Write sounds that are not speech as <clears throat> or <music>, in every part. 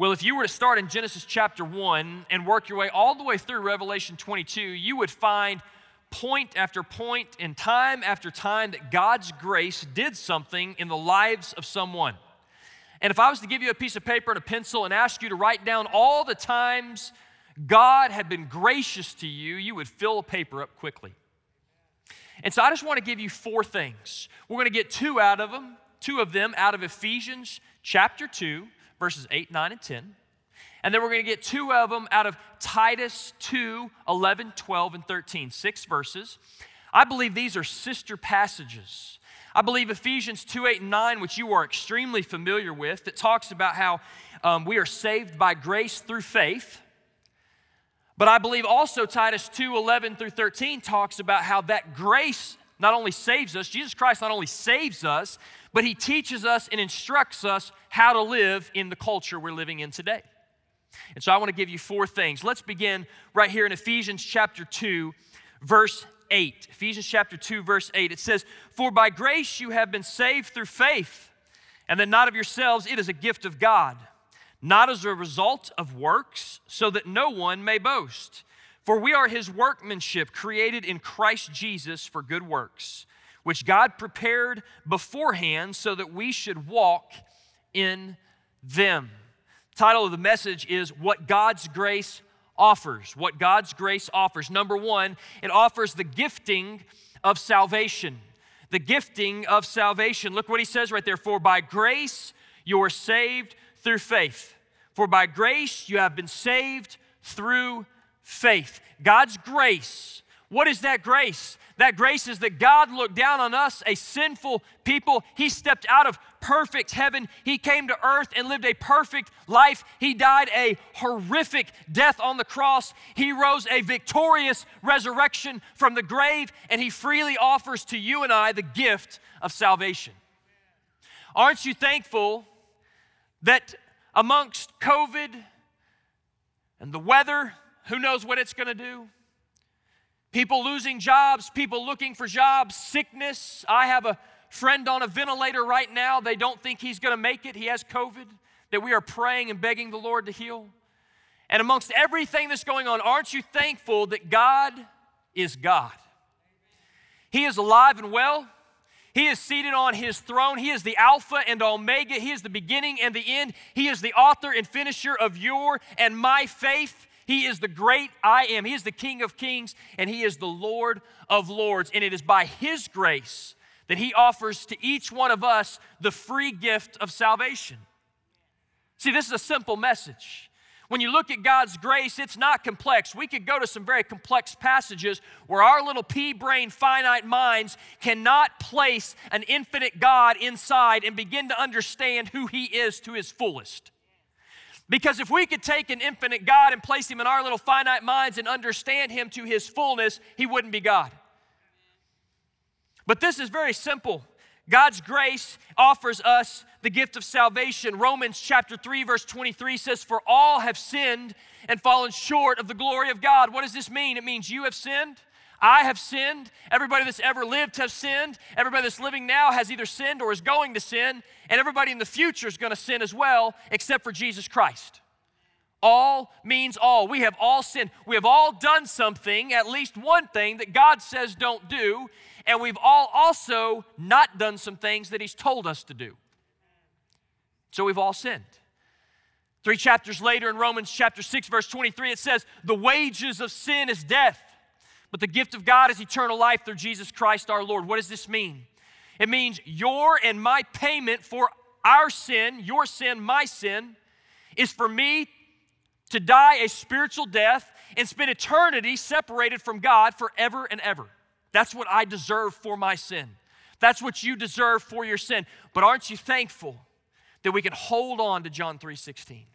Well, if you were to start in Genesis chapter 1 and work your way all the way through Revelation 22, you would find point after point and time after time that God's grace did something in the lives of someone. And if I was to give you a piece of paper and a pencil and ask you to write down all the times God had been gracious to you, you would fill a paper up quickly. And so I just want to give you four things. We're going to get two out of them, two of them out of Ephesians chapter 2, verses 8, 9, and 10. And then we're going to get two of them out of Titus 2, 11, 12, and 13, six verses. I believe these are sister passages. I believe Ephesians 2, 8, and 9, which you are extremely familiar with, that talks about how um, we are saved by grace through faith. But I believe also Titus 2 11 through 13 talks about how that grace not only saves us, Jesus Christ not only saves us, but he teaches us and instructs us how to live in the culture we're living in today. And so I want to give you four things. Let's begin right here in Ephesians chapter 2, verse 8. Ephesians chapter 2, verse 8. It says, For by grace you have been saved through faith, and that not of yourselves, it is a gift of God not as a result of works, so that no one may boast. For we are his workmanship, created in Christ Jesus for good works, which God prepared beforehand so that we should walk in them. The title of the message is What God's Grace Offers. What God's Grace Offers. Number one, it offers the gifting of salvation. The gifting of salvation. Look what he says right there. For by grace you are saved through faith. For by grace you have been saved through faith. God's grace. What is that grace? That grace is that God looked down on us, a sinful people. He stepped out of perfect heaven. He came to earth and lived a perfect life. He died a horrific death on the cross. He rose a victorious resurrection from the grave, and He freely offers to you and I the gift of salvation. Aren't you thankful that amongst COVID and the weather, who knows what it's going to do? People losing jobs, people looking for jobs, sickness. I have a friend on a ventilator right now. They don't think he's going to make it. He has COVID, that we are praying and begging the Lord to heal. And amongst everything that's going on, aren't you thankful that God is God? He is alive and well. He is seated on his throne. He is the Alpha and Omega. He is the beginning and the end. He is the author and finisher of your and my faith. He is the great I am. He is the King of kings and He is the Lord of lords. And it is by His grace that He offers to each one of us the free gift of salvation. See, this is a simple message. When you look at God's grace, it's not complex. We could go to some very complex passages where our little pea brain, finite minds cannot place an infinite God inside and begin to understand who He is to His fullest. Because if we could take an infinite God and place Him in our little finite minds and understand Him to His fullness, He wouldn't be God. But this is very simple. God's grace offers us the gift of salvation. Romans chapter 3 verse 23 says for all have sinned and fallen short of the glory of God. What does this mean? It means you have sinned, I have sinned, everybody that's ever lived has sinned, everybody that's living now has either sinned or is going to sin, and everybody in the future is going to sin as well except for Jesus Christ. All means all. We have all sinned. We have all done something, at least one thing that God says don't do, and we've all also not done some things that He's told us to do. So we've all sinned. Three chapters later in Romans chapter 6, verse 23, it says, The wages of sin is death, but the gift of God is eternal life through Jesus Christ our Lord. What does this mean? It means your and my payment for our sin, your sin, my sin, is for me to die a spiritual death and spend eternity separated from God forever and ever. That's what I deserve for my sin. That's what you deserve for your sin. But aren't you thankful that we can hold on to John 3:16?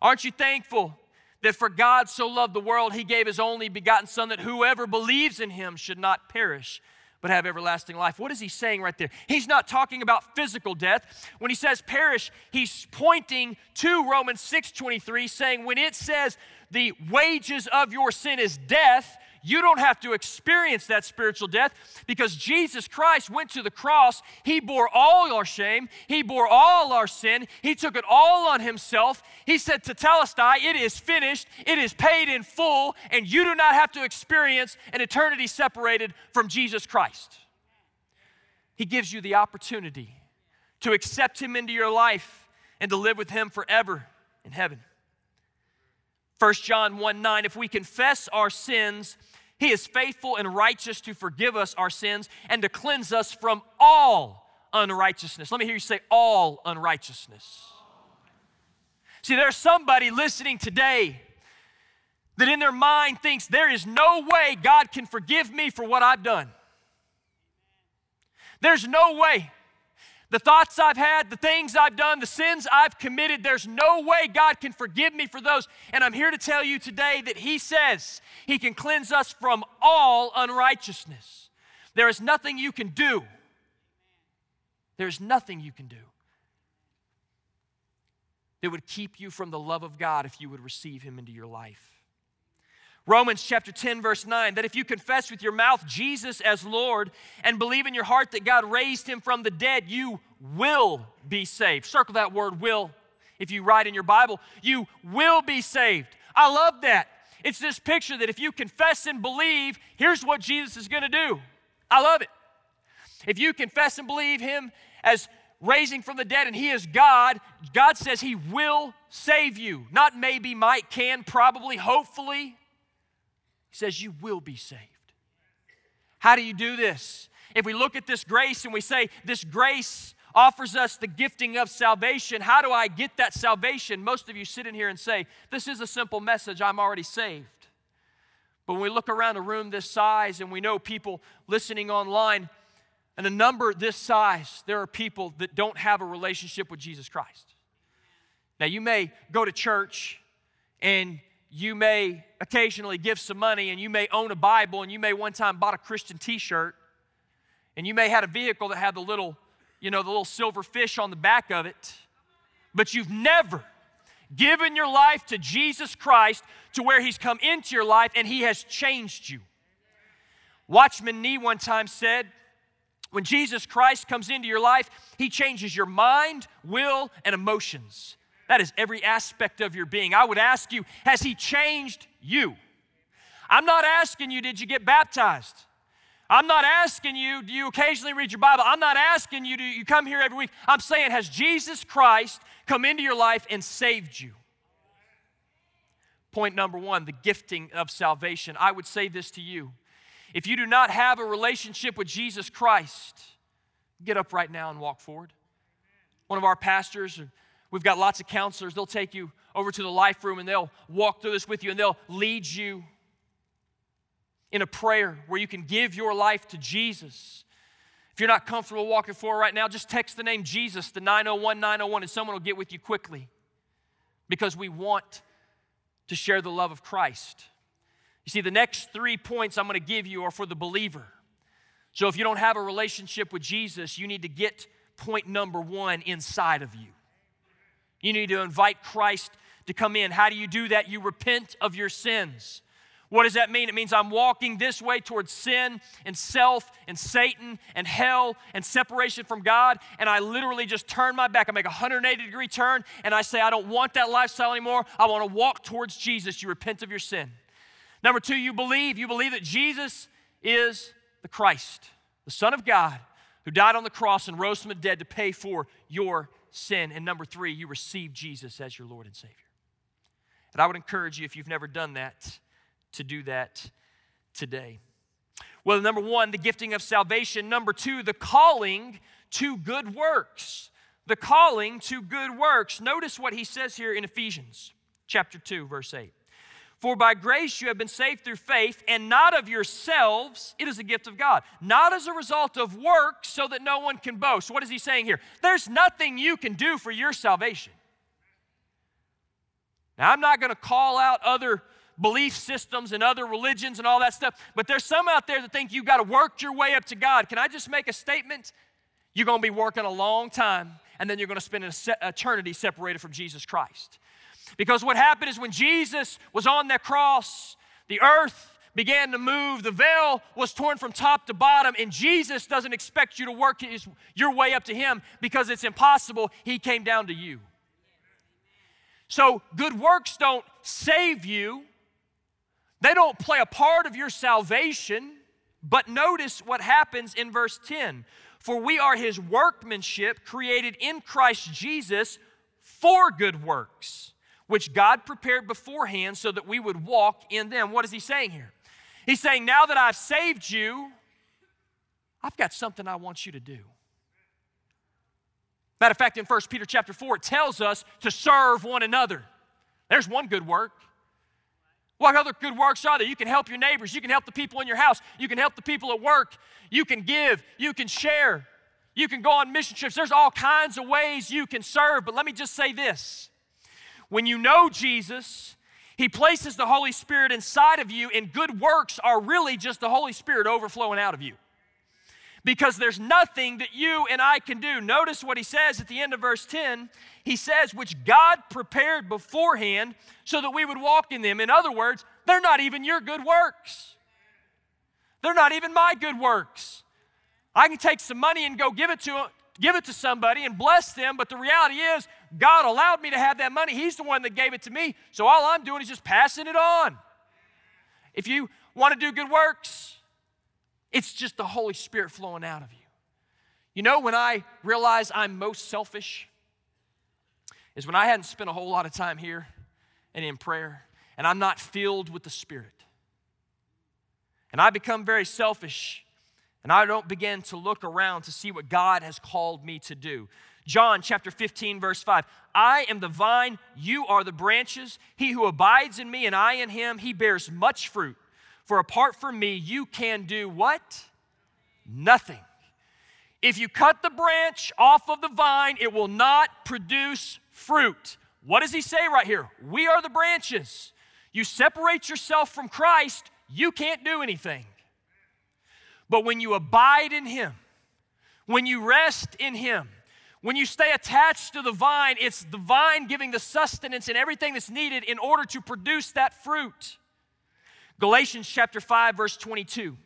Aren't you thankful that for God so loved the world he gave his only begotten son that whoever believes in him should not perish but have everlasting life. What is he saying right there? He's not talking about physical death. When he says perish, he's pointing to Romans 6:23 saying when it says the wages of your sin is death, You don't have to experience that spiritual death because Jesus Christ went to the cross. He bore all our shame, He bore all our sin, He took it all on Himself. He said to Tetelestai, It is finished, it is paid in full, and you do not have to experience an eternity separated from Jesus Christ. He gives you the opportunity to accept Him into your life and to live with Him forever in heaven. 1 John 1 9, if we confess our sins, he is faithful and righteous to forgive us our sins and to cleanse us from all unrighteousness. Let me hear you say, all unrighteousness. See, there's somebody listening today that in their mind thinks there is no way God can forgive me for what I've done. There's no way the thoughts I've had, the things I've done, the sins I've committed, there's no way God can forgive me for those. And I'm here to tell you today that He says He can cleanse us from all unrighteousness. There is nothing you can do. There's nothing you can do that would keep you from the love of God if you would receive Him into your life. Romans chapter 10, verse 9, that if you confess with your mouth Jesus as Lord and believe in your heart that God raised him from the dead, you will be saved. Circle that word will if you write in your Bible. You will be saved. I love that. It's this picture that if you confess and believe, here's what Jesus is going to do. I love it. If you confess and believe him as raising from the dead and he is God, God says he will save you. Not maybe, might, can, probably, hopefully. He says, You will be saved. How do you do this? If we look at this grace and we say, This grace offers us the gifting of salvation, how do I get that salvation? Most of you sit in here and say, This is a simple message, I'm already saved. But when we look around a room this size and we know people listening online, and a number this size, there are people that don't have a relationship with Jesus Christ. Now, you may go to church and you may occasionally give some money and you may own a Bible and you may one time bought a Christian t-shirt and you may had a vehicle that had the little, you know, the little silver fish on the back of it, but you've never given your life to Jesus Christ to where he's come into your life and he has changed you. Watchman Nee one time said, when Jesus Christ comes into your life, he changes your mind, will, and emotions. That is every aspect of your being. I would ask you, has He changed you? I'm not asking you, did you get baptized? I'm not asking you, do you occasionally read your Bible? I'm not asking you, do you come here every week? I'm saying, has Jesus Christ come into your life and saved you? Point number one the gifting of salvation. I would say this to you. If you do not have a relationship with Jesus Christ, get up right now and walk forward. One of our pastors, We've got lots of counselors. They'll take you over to the life room and they'll walk through this with you and they'll lead you in a prayer where you can give your life to Jesus. If you're not comfortable walking forward right now, just text the name Jesus to 901 901 and someone will get with you quickly because we want to share the love of Christ. You see, the next three points I'm going to give you are for the believer. So if you don't have a relationship with Jesus, you need to get point number one inside of you. You need to invite Christ to come in. How do you do that? You repent of your sins. What does that mean? It means I'm walking this way towards sin and self and Satan and hell and separation from God, and I literally just turn my back. I make a 180 degree turn and I say, I don't want that lifestyle anymore. I want to walk towards Jesus. You repent of your sin. Number two, you believe. You believe that Jesus is the Christ, the Son of God, who died on the cross and rose from the dead to pay for your sin. And number three, you receive Jesus as your Lord and Savior. And I would encourage you, if you've never done that, to do that today. Well, number one, the gifting of salvation. Number two, the calling to good works. The calling to good works. Notice what he says here in Ephesians chapter 2, verse 8. For by grace you have been saved through faith, and not of yourselves, it is a gift of God. Not as a result of works, so that no one can boast. What is he saying here? There's nothing you can do for your salvation. Now, I'm not going to call out other belief systems and other religions and all that stuff, but there's some out there that think you've got to work your way up to God. Can I just make a statement? You're going to be working a long time, and then you're going to spend an eternity separated from Jesus Christ. Because what happened is when Jesus was on that cross, the earth began to move. The veil was torn from top to bottom, and Jesus doesn't expect you to work his, your way up to Him because it's impossible. He came down to you. So, good works don't save you, they don't play a part of your salvation. But notice what happens in verse 10 For we are His workmanship, created in Christ Jesus for good works which God prepared beforehand so that we would walk in them. What is he saying here? He's saying, Now that I've saved you, I've got something I want you to do. Matter of fact, in 1 Peter chapter 4, it tells us to serve one another. There's one good work. What other good works are there? You can help your neighbors. You can help the people in your house. You can help the people at work. You can give. You can share. You can go on mission trips. There's all kinds of ways you can serve. But let me just say this when you know Jesus, He places the Holy Spirit inside of you, and good works are really just the Holy Spirit overflowing out of you. Because there's nothing that you and I can do. Notice what He says at the end of verse 10. He says, which God prepared beforehand so that we would walk in them. In other words, they're not even your good works. They're not even my good works. I can take some money and go give it to give it to somebody and bless them, but the reality is God allowed me to have that money. He's the one that gave it to me. So all I'm doing is just passing it on. If you want to do good works, it's just the Holy Spirit flowing out of you. You know, when I realize I'm most selfish, is when I hadn't spent a whole lot of time here and in prayer, and I'm not filled with the Spirit. And I become very selfish, and I don't begin to look around to see what God has called me to do. John chapter 15, verse 5. I am the vine, you are the branches. He who abides in me and I in him, he bears much fruit. For apart from me, you can do what? Nothing. If you cut the branch off of the vine, it will not produce fruit. What does he say right here? We are the branches. You separate yourself from Christ, you can't do anything. But when you abide in him, when you rest in him, when you stay attached to the vine, it's the vine giving the sustenance and everything that's needed in order to produce that fruit. Galatians chapter 5 verse 22.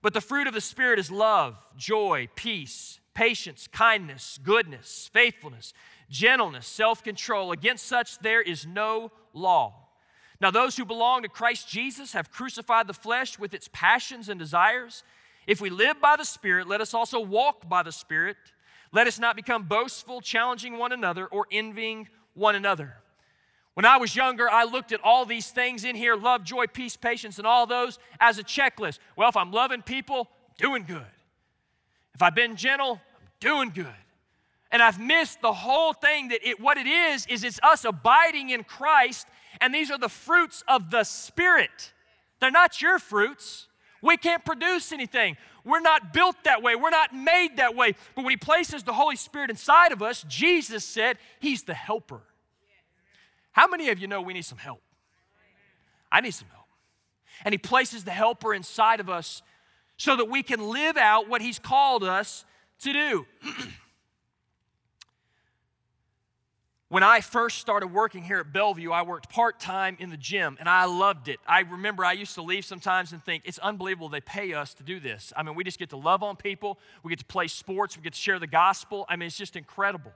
But the fruit of the spirit is love, joy, peace, patience, kindness, goodness, faithfulness, gentleness, self-control. Against such there is no law. Now those who belong to Christ Jesus have crucified the flesh with its passions and desires. If we live by the spirit, let us also walk by the spirit. Let us not become boastful, challenging one another, or envying one another. When I was younger, I looked at all these things in here love, joy, peace, patience, and all those as a checklist. Well, if I'm loving people, I'm doing good. If I've been gentle, I'm doing good. And I've missed the whole thing that it, what it is, is it's us abiding in Christ, and these are the fruits of the Spirit. They're not your fruits. We can't produce anything. We're not built that way. We're not made that way. But when He places the Holy Spirit inside of us, Jesus said He's the helper. How many of you know we need some help? I need some help. And He places the helper inside of us so that we can live out what He's called us to do. <clears throat> When I first started working here at Bellevue, I worked part time in the gym and I loved it. I remember I used to leave sometimes and think, it's unbelievable they pay us to do this. I mean, we just get to love on people, we get to play sports, we get to share the gospel. I mean, it's just incredible.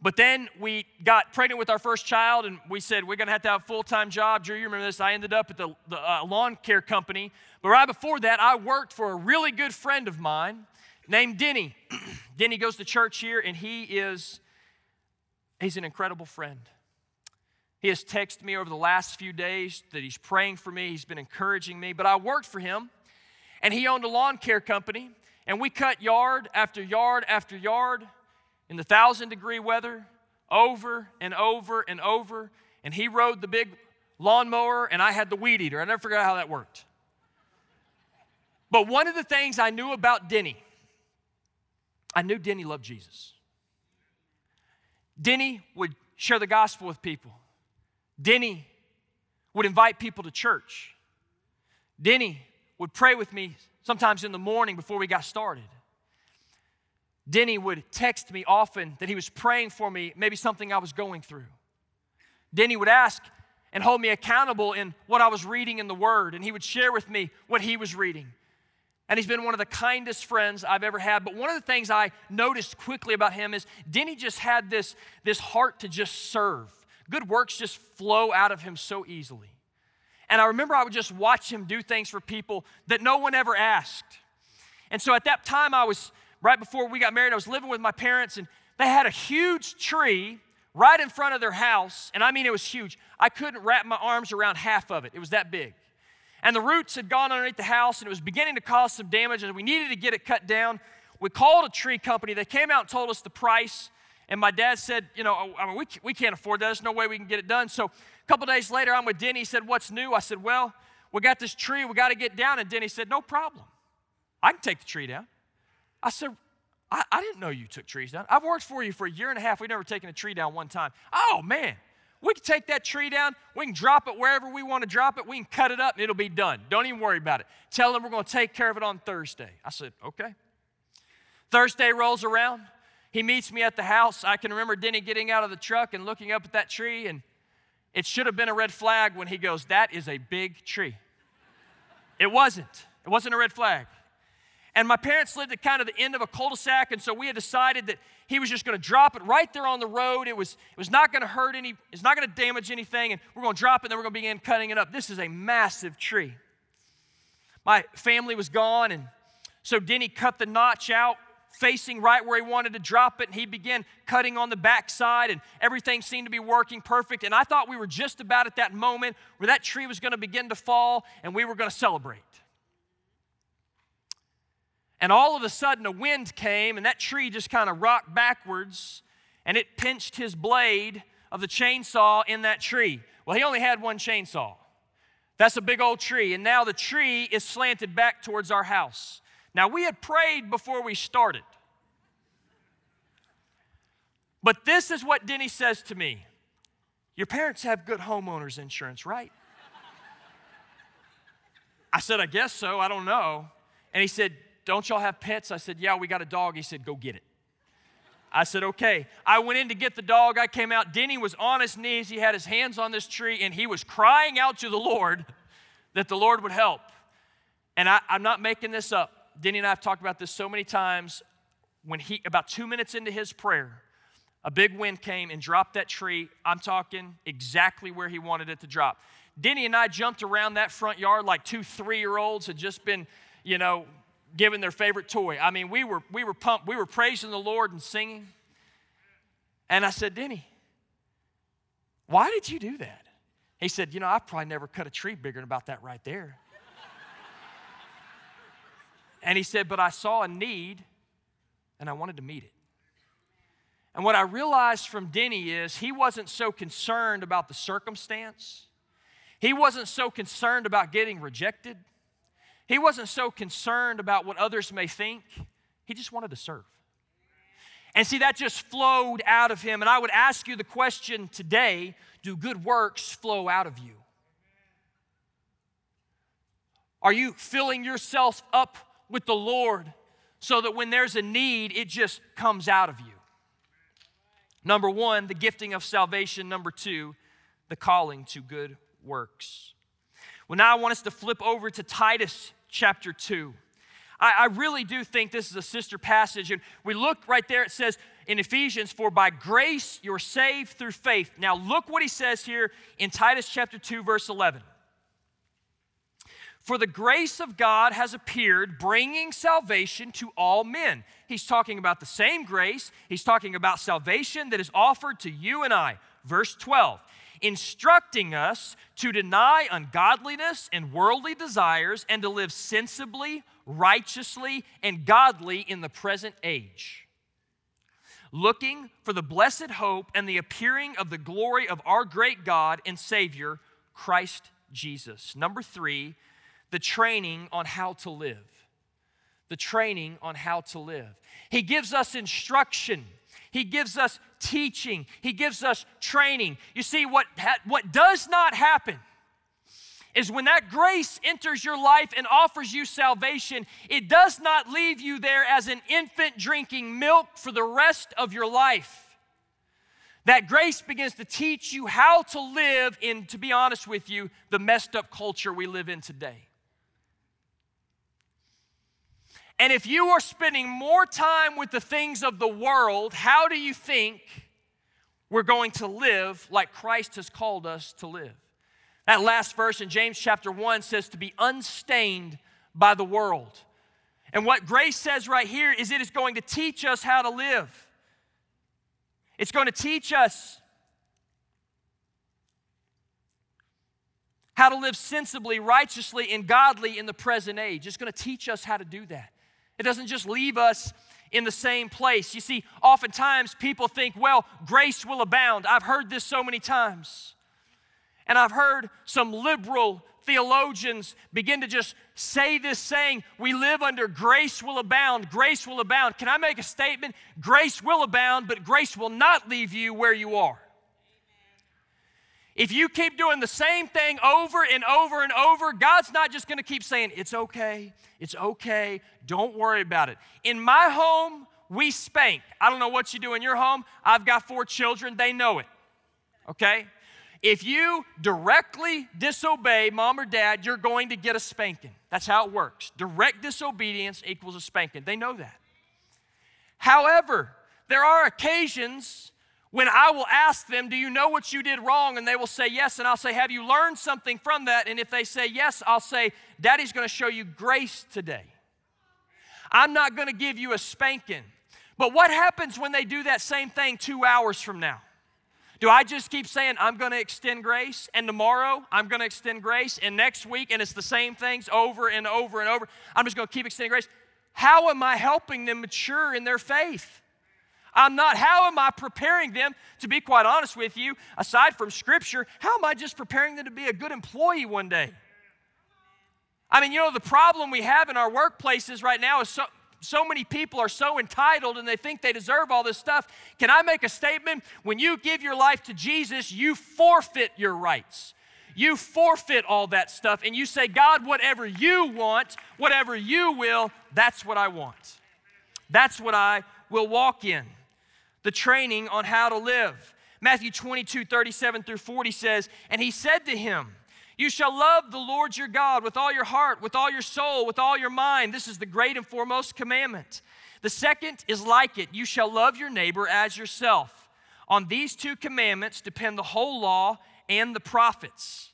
But then we got pregnant with our first child and we said, we're going to have to have a full time job. Drew, you remember this? I ended up at the, the uh, lawn care company. But right before that, I worked for a really good friend of mine named Denny. <clears throat> Denny goes to church here and he is He's an incredible friend. He has texted me over the last few days that he's praying for me, he's been encouraging me. But I worked for him, and he owned a lawn care company, and we cut yard after yard after yard in the thousand degree weather over and over and over. And he rode the big lawnmower, and I had the weed eater. I never forgot how that worked. But one of the things I knew about Denny, I knew Denny loved Jesus. Denny would share the gospel with people. Denny would invite people to church. Denny would pray with me sometimes in the morning before we got started. Denny would text me often that he was praying for me, maybe something I was going through. Denny would ask, and hold me accountable in what I was reading in the Word, and he would share with me what he was reading. And he's been one of the kindest friends I've ever had. But one of the things I noticed quickly about him is Denny just had this, this heart to just serve. Good works just flow out of him so easily. And I remember I would just watch him do things for people that no one ever asked. And so at that time, I was, right before we got married, I was living with my parents, and they had a huge tree right in front of their house. And I mean, it was huge. I couldn't wrap my arms around half of it, it was that big. And the roots had gone underneath the house, and it was beginning to cause some damage, and we needed to get it cut down. We called a tree company. They came out and told us the price. And my dad said, You know, I mean, we, we can't afford that. There's no way we can get it done. So a couple days later, I'm with Denny. He said, What's new? I said, Well, we got this tree. We got to get down. And Denny said, No problem. I can take the tree down. I said, I, I didn't know you took trees down. I've worked for you for a year and a half. We've never taken a tree down one time. Oh, man. We can take that tree down. We can drop it wherever we want to drop it. We can cut it up and it'll be done. Don't even worry about it. Tell them we're going to take care of it on Thursday. I said, okay. Thursday rolls around. He meets me at the house. I can remember Denny getting out of the truck and looking up at that tree, and it should have been a red flag when he goes, That is a big tree. It wasn't. It wasn't a red flag. And my parents lived at kind of the end of a cul-de-sac, and so we had decided that he was just going to drop it right there on the road. It was, it was not going to hurt any, it's not going to damage anything, and we're going to drop it, and then we're going to begin cutting it up. This is a massive tree. My family was gone, and so Denny cut the notch out facing right where he wanted to drop it, and he began cutting on the backside, and everything seemed to be working perfect. And I thought we were just about at that moment where that tree was going to begin to fall, and we were going to celebrate. And all of a sudden, a wind came, and that tree just kind of rocked backwards, and it pinched his blade of the chainsaw in that tree. Well, he only had one chainsaw. That's a big old tree, and now the tree is slanted back towards our house. Now, we had prayed before we started. But this is what Denny says to me Your parents have good homeowners insurance, right? <laughs> I said, I guess so. I don't know. And he said, don't y'all have pets? I said, Yeah, we got a dog. He said, Go get it. I said, Okay. I went in to get the dog. I came out. Denny was on his knees. He had his hands on this tree and he was crying out to the Lord that the Lord would help. And I, am not making this up. Denny and I have talked about this so many times. When he, about two minutes into his prayer, a big wind came and dropped that tree. I'm talking exactly where he wanted it to drop. Denny and I jumped around that front yard like two three year olds had just been, you know, given their favorite toy. I mean, we were, we were pumped. We were praising the Lord and singing. And I said, Denny, why did you do that? He said, You know, I probably never cut a tree bigger than about that right there. <laughs> and he said, But I saw a need and I wanted to meet it. And what I realized from Denny is he wasn't so concerned about the circumstance, he wasn't so concerned about getting rejected. He wasn't so concerned about what others may think, he just wanted to serve. And see, that just flowed out of him. And I would ask you the question today do good works flow out of you? Are you filling yourself up with the Lord so that when there's a need, it just comes out of you? Number one, the gifting of salvation. Number two, the calling to good works. Well, now I want us to flip over to Titus chapter 2. I, I really do think this is a sister passage. And we look right there, it says in Ephesians, For by grace you're saved through faith. Now look what he says here in Titus chapter 2, verse 11. For the grace of God has appeared, bringing salvation to all men. He's talking about the same grace. He's talking about salvation that is offered to you and I. Verse 12 instructing us to deny ungodliness and worldly desires and to live sensibly, righteously, and godly in the present age. Looking for the blessed hope and the appearing of the glory of our great God and Savior, Christ Jesus. Number three, the training on how to live. The training on how to live. He gives us instruction he gives us teaching, He gives us training. You see, what, ha- what does not happen is when that grace enters your life and offers you salvation, it does not leave you there as an infant drinking milk for the rest of your life. that grace begins to teach you how to live in, to be honest with you, the messed up culture we live in today. And if you are spending more time with the things of the world, how do you think we're going to live like Christ has called us to live? That last verse in James chapter 1 says to be unstained by the world. And what grace says right here is it is going to teach us how to live. It's going to teach us how to live sensibly, righteously, and godly in the present age. It's going to teach us how to do that. It doesn't just leave us in the same place. You see, oftentimes people think, well, grace will abound. I've heard this so many times. And I've heard some liberal theologians begin to just say this saying, we live under grace will abound, grace will abound. Can I make a statement? Grace will abound, but grace will not leave you where you are. If you keep doing the same thing over and over and over, God's not just to keep saying, It's okay, it's okay, don't worry about it. In my home, we spank. I don't know what you do in your home. I've got four children, they know it. Okay? If you directly disobey mom or dad, you're going to get a spanking. That's how it works. Direct disobedience equals a spanking. They know that. However, there are occasions when I will ask them, Do you know what you did wrong? And they will say yes. And I'll say, Have you learned something from that? And if they say yes, I'll say, Daddy's going to show you grace today. I'm not going to give you a spanking. But what happens when they do that same thing two hours from now? Do I just keep saying, I'm going to extend grace, and tomorrow I'm going to extend grace, and next week, and it's the same things over and over and over? I'm just going to keep extending grace. How am I helping them mature in their faith? I'm not. How am I preparing them, to be quite honest with you, aside from Scripture, how am I just preparing them to be a good employee one day? I mean, you know, the problem we have in our workplaces right now is so, so many people are so entitled and they think they deserve all this stuff. Can I make a statement? When you give your life to Jesus, you forfeit your rights. You forfeit all that stuff and you say, God, whatever you want, whatever you will, that's what I want. That's what I will walk in. The training on how to live. Matthew 22, 37 through 40 says, And he said to him, you shall love the Lord your God with all your heart, with all your soul, with all your mind. This is the great and foremost commandment. The second is like it you shall love your neighbor as yourself. On these two commandments depend the whole law and the prophets.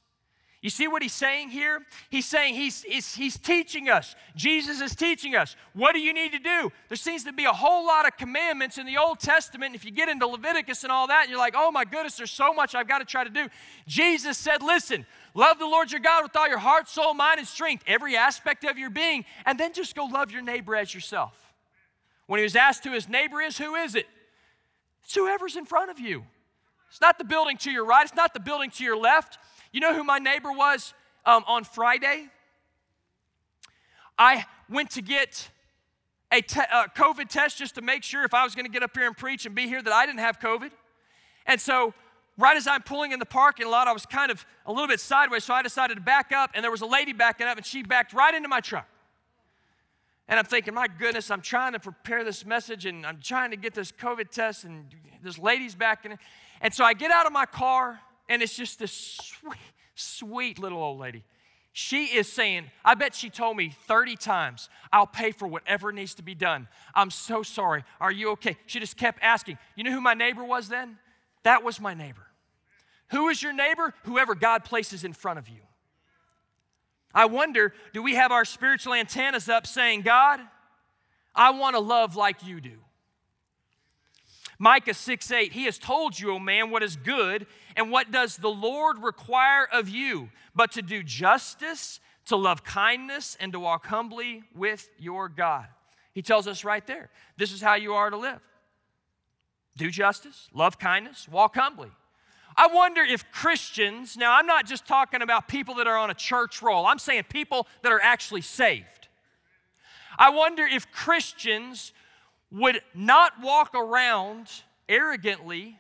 You see what he's saying here? He's saying he's, he's, teaching us. Jesus is teaching us. What do you need to do? There seems to be a whole lot of commandments in the Old Testament. If you get into Leviticus and all that, you're like, oh my goodness, there's so much I've got to try to do. Jesus said, listen, love the Lord your God with all your heart, soul, mind, and strength, every aspect of your being, and then just go love your neighbor as yourself. When he was asked who his neighbor is, who is it? It's whoever's in front of you. It's not the building to your right, it's not the building to your left. You know who my neighbor was um, on Friday? I went to get a, te- a COVID test just to make sure if I was going to get up here and preach and be here that I didn't have COVID. And so, right as I'm pulling in the parking lot, I was kind of a little bit sideways, so I decided to back up, and there was a lady backing up, and she backed right into my truck. And I'm thinking, my goodness, I'm trying to prepare this message and I'm trying to get this COVID test, and this lady's backing. In. And so I get out of my car and it's just this sweet, sweet little old lady. She is saying, I bet she told me 30 times, I'll pay for whatever needs to be done. I'm so sorry. Are you okay? She just kept asking. You know who my neighbor was then? That was my neighbor. Who is your neighbor? Whoever God places in front of you. I wonder, do we have our spiritual antennas up saying, God, I want to love like you do? Micah 6 8, He has told you, O man, what is good, and what does the Lord require of you, but to do justice, to love kindness, and to walk humbly with your God. He tells us right there this is how you are to live do justice, love kindness, walk humbly. I wonder if Christians, now I'm not just talking about people that are on a church roll, I'm saying people that are actually saved. I wonder if Christians would not walk around arrogantly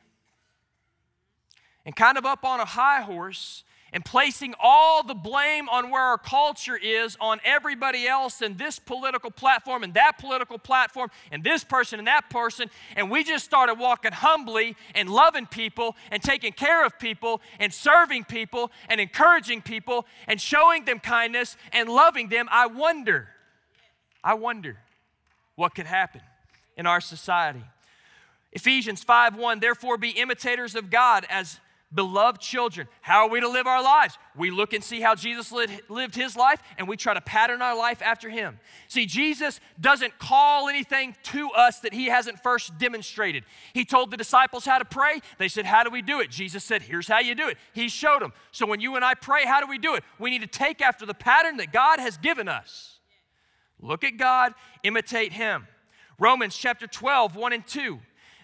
and kind of up on a high horse and placing all the blame on where our culture is on everybody else and this political platform and that political platform and this person and that person. And we just started walking humbly and loving people and taking care of people and serving people and encouraging people and showing them kindness and loving them. I wonder, I wonder what could happen in our society. Ephesians 5:1 Therefore be imitators of God as beloved children. How are we to live our lives? We look and see how Jesus lived his life and we try to pattern our life after him. See, Jesus doesn't call anything to us that he hasn't first demonstrated. He told the disciples how to pray. They said, How do we do it? Jesus said, Here's how you do it. He showed them. So when you and I pray, how do we do it? We need to take after the pattern that God has given us. Look at God, imitate him. Romans chapter 12, 1 and 2.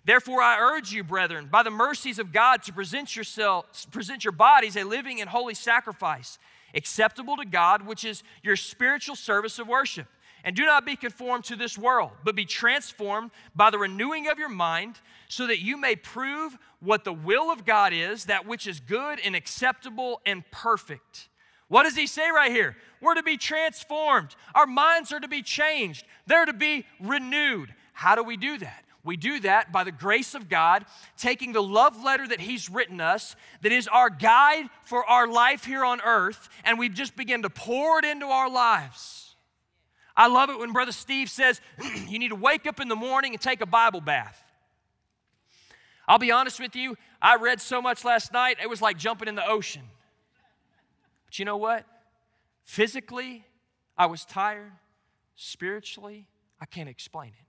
Therefore, I urge you, brethren, by the mercies of God, to present yourselves, present your bodies a living and holy sacrifice, acceptable to God, which is your spiritual service of worship. And do not be conformed to this world, but be transformed by the renewing of your mind, so that you may prove what the will of God is, that which is good and acceptable and perfect. What does he say right here? We're to be transformed. Our minds are to be changed. They're to be renewed. How do we do that? We do that by the grace of God, taking the love letter that He's written us, that is our guide for our life here on earth, and we just begin to pour it into our lives. I love it when Brother Steve says, <clears throat> You need to wake up in the morning and take a Bible bath. I'll be honest with you, I read so much last night, it was like jumping in the ocean. But you know what? Physically, I was tired. Spiritually, I can't explain it.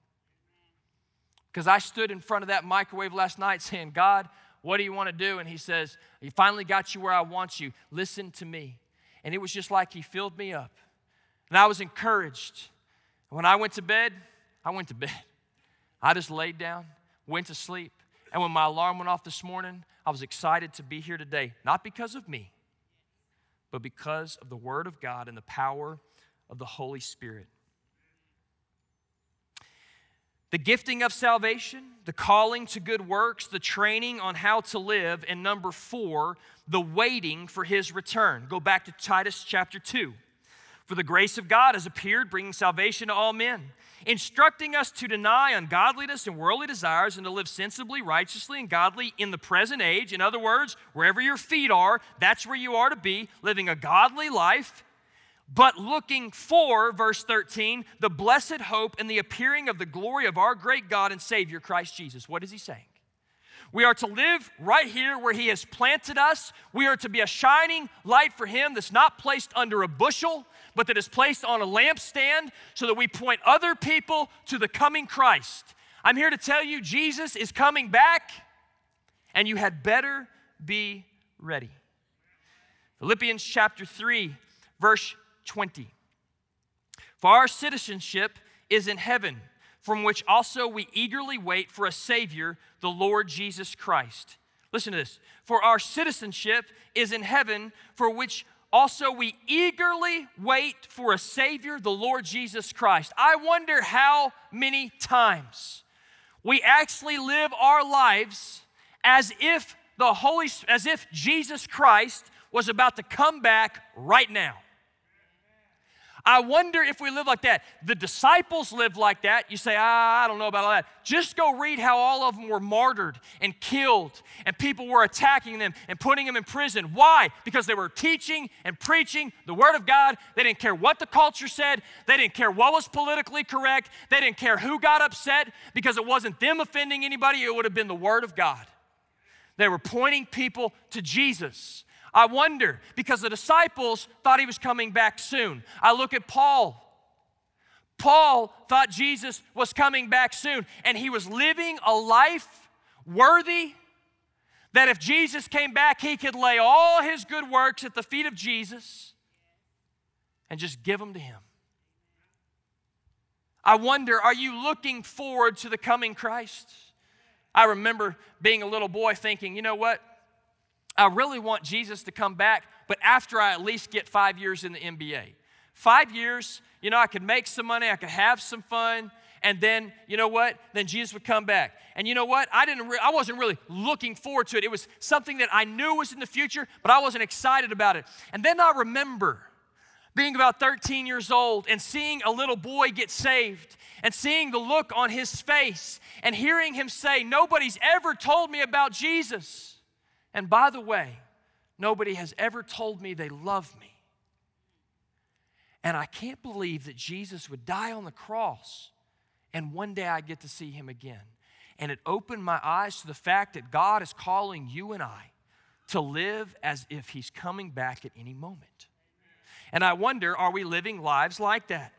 Because I stood in front of that microwave last night saying, God, what do you want to do? And he says, He finally got you where I want you. Listen to me. And it was just like he filled me up. And I was encouraged. When I went to bed, I went to bed. <laughs> I just laid down, went to sleep. And when my alarm went off this morning, I was excited to be here today, not because of me, but because of the Word of God and the power of the Holy Spirit the gifting of salvation, the calling to good works, the training on how to live, and number four, the waiting for his return. Go back to Titus chapter 2. For the grace of God has appeared, bringing salvation to all men, instructing us to deny ungodliness and worldly desires and to live sensibly, righteously, and godly in the present age. In other words, wherever your feet are, that's where you are to be, living a godly life but looking for, verse 13, the blessed hope and the appearing of the glory of our great God and Savior, Christ Jesus. What is he saying? We are to live right here where He has planted us. We are to be a shining light for Him that's not placed under a bushel, but that is placed on a lampstand so that we point other people to the coming Christ. I'm here to tell you, Jesus is coming back, and you had better be ready. Philippians chapter 3, verse 20. For our citizenship is in heaven, from which also we eagerly wait for a Savior, the Lord Jesus Christ. Listen to this. For our citizenship is in heaven, for which also we eagerly wait for a Savior, the Lord Jesus Christ. I wonder how many times we actually live our lives as if the Holy as if Jesus Christ was about to come back right now. I wonder if we live like that. The disciples lived like that. You say, ah, I don't know about all that. Just go read how all of them were martyred and killed, and people were attacking them and putting them in prison. Why? Because they were teaching and preaching the Word of God. They didn't care what the culture said, they didn't care what was politically correct, they didn't care who got upset because it wasn't them offending anybody, it would have been the Word of God. They were pointing people to Jesus. I wonder because the disciples thought he was coming back soon. I look at Paul. Paul thought Jesus was coming back soon, and he was living a life worthy that if Jesus came back, he could lay all his good works at the feet of Jesus and just give them to him. I wonder, are you looking forward to the coming Christ? I remember being a little boy thinking, you know what? I really want Jesus to come back, but after I at least get five years in the NBA. Five years, you know, I could make some money, I could have some fun, and then you know what? Then jesus would come back. And you know what? I didn't re- i wasn't really looking forward to it. It was something that i knew was in the future but i wasn't excited about it. And then i remember being about 13 years old and seeing a little boy get saved and seeing the look on his face and hearing him say nobody's ever told me about jesus and by the way nobody has ever told me they love me and I can't believe that Jesus would die on the cross and one day I get to see him again. And it opened my eyes to the fact that God is calling you and I to live as if he's coming back at any moment. And I wonder, are we living lives like that?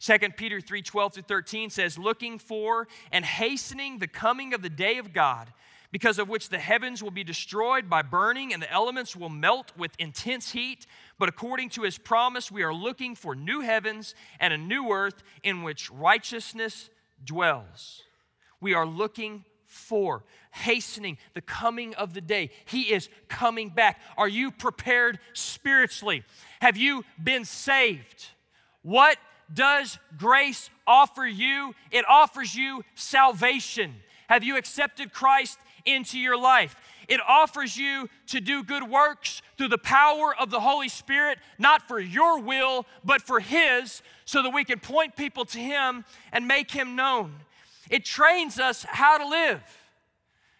2 Peter 3 12 through 13 says, Looking for and hastening the coming of the day of God, because of which the heavens will be destroyed by burning and the elements will melt with intense heat. But according to his promise, we are looking for new heavens and a new earth in which righteousness dwells. We are looking for, hastening the coming of the day. He is coming back. Are you prepared spiritually? Have you been saved? What does grace offer you? It offers you salvation. Have you accepted Christ into your life? It offers you to do good works through the power of the Holy Spirit, not for your will, but for His, so that we can point people to Him and make Him known. It trains us how to live.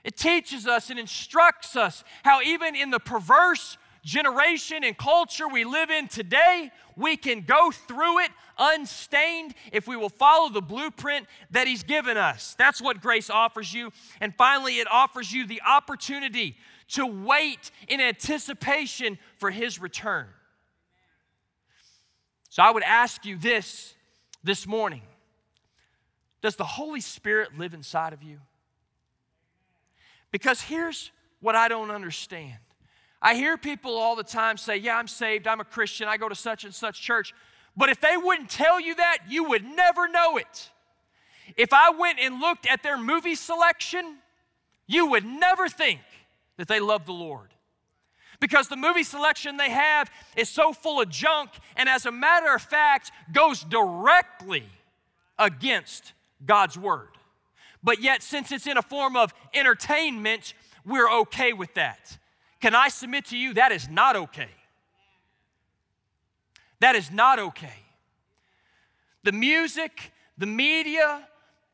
It teaches us and instructs us how, even in the perverse generation and culture we live in today, we can go through it unstained if we will follow the blueprint that He's given us. That's what grace offers you. And finally, it offers you the opportunity to wait in anticipation for His return. So I would ask you this this morning Does the Holy Spirit live inside of you? Because here's what I don't understand. I hear people all the time say, Yeah, I'm saved, I'm a Christian, I go to such and such church. But if they wouldn't tell you that, you would never know it. If I went and looked at their movie selection, you would never think that they love the Lord. Because the movie selection they have is so full of junk, and as a matter of fact, goes directly against God's Word. But yet, since it's in a form of entertainment, we're okay with that. Can I submit to you that is not okay? That is not okay. The music, the media,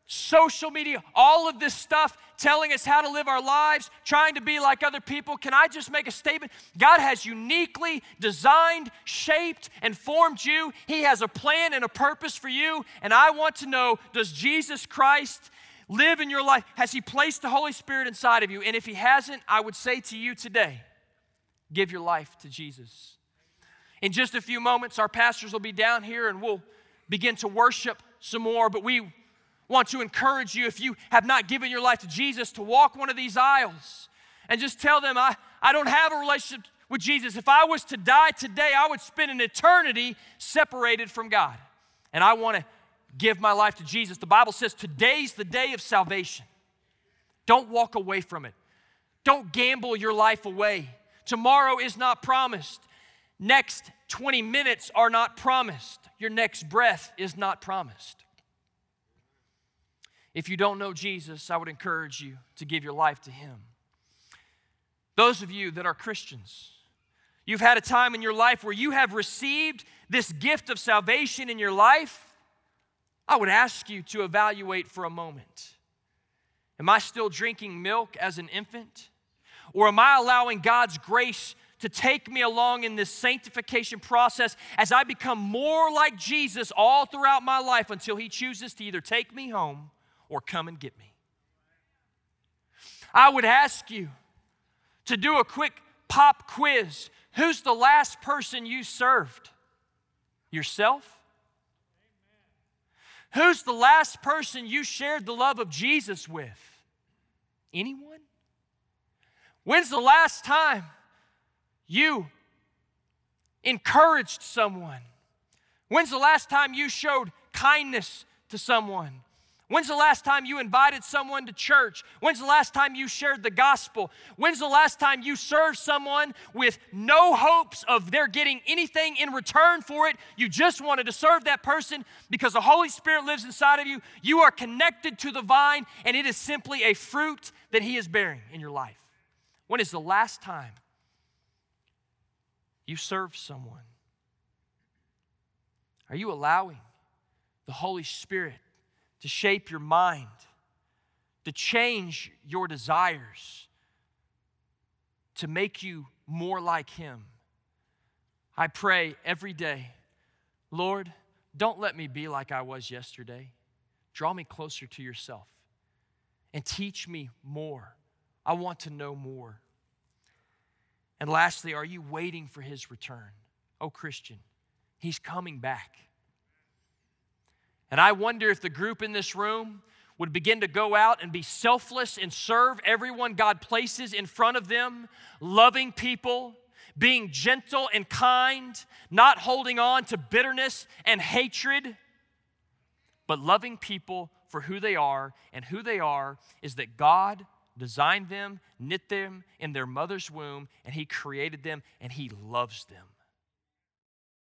social media, all of this stuff telling us how to live our lives, trying to be like other people. Can I just make a statement? God has uniquely designed, shaped, and formed you. He has a plan and a purpose for you. And I want to know does Jesus Christ live in your life? Has He placed the Holy Spirit inside of you? And if He hasn't, I would say to you today give your life to Jesus. In just a few moments, our pastors will be down here and we'll begin to worship some more. But we want to encourage you, if you have not given your life to Jesus, to walk one of these aisles and just tell them, I, I don't have a relationship with Jesus. If I was to die today, I would spend an eternity separated from God. And I want to give my life to Jesus. The Bible says today's the day of salvation. Don't walk away from it. Don't gamble your life away. Tomorrow is not promised next 20 minutes are not promised. Your next breath is not promised. If you don't know Jesus, I would encourage you to give your life to Him. Those of you that are Christians, you've had a time in your life where you have received this gift of salvation in your life. I would ask you to evaluate for a moment. Am I still drinking milk as an infant? Or am I allowing God's grace to take me along in this sanctification process as I become more like Jesus all throughout my life until He chooses to either take me home or come and get me. I would ask you to do a quick pop quiz. Who's the last person you served? Yourself? Who's the last person you shared the love of Jesus with? Anyone? When's the last time you encouraged someone? When's the last time you showed kindness to someone? When's the last time you invited someone to church? When's the last time you shared the gospel? When's the last time you served someone with no hopes of their getting anything in return for it? You just wanted to serve that person because the Holy Spirit lives inside of you. You are connected to the vine, and it is simply a fruit that He is bearing in your life. When is the last time you served someone? Are you allowing the Holy Spirit to shape your mind, to change your desires, to make you more like Him. I pray every day, Lord, don't let me be like I was yesterday. Draw me closer to yourself and teach me more. I want to know more. And lastly, are you waiting for His return? Oh, Christian, He's coming back. And I wonder if the group in this room would begin to go out and be selfless and serve everyone God places in front of them, loving people, being gentle and kind, not holding on to bitterness and hatred, but loving people for who they are. And who they are is that God designed them, knit them in their mother's womb, and He created them, and He loves them.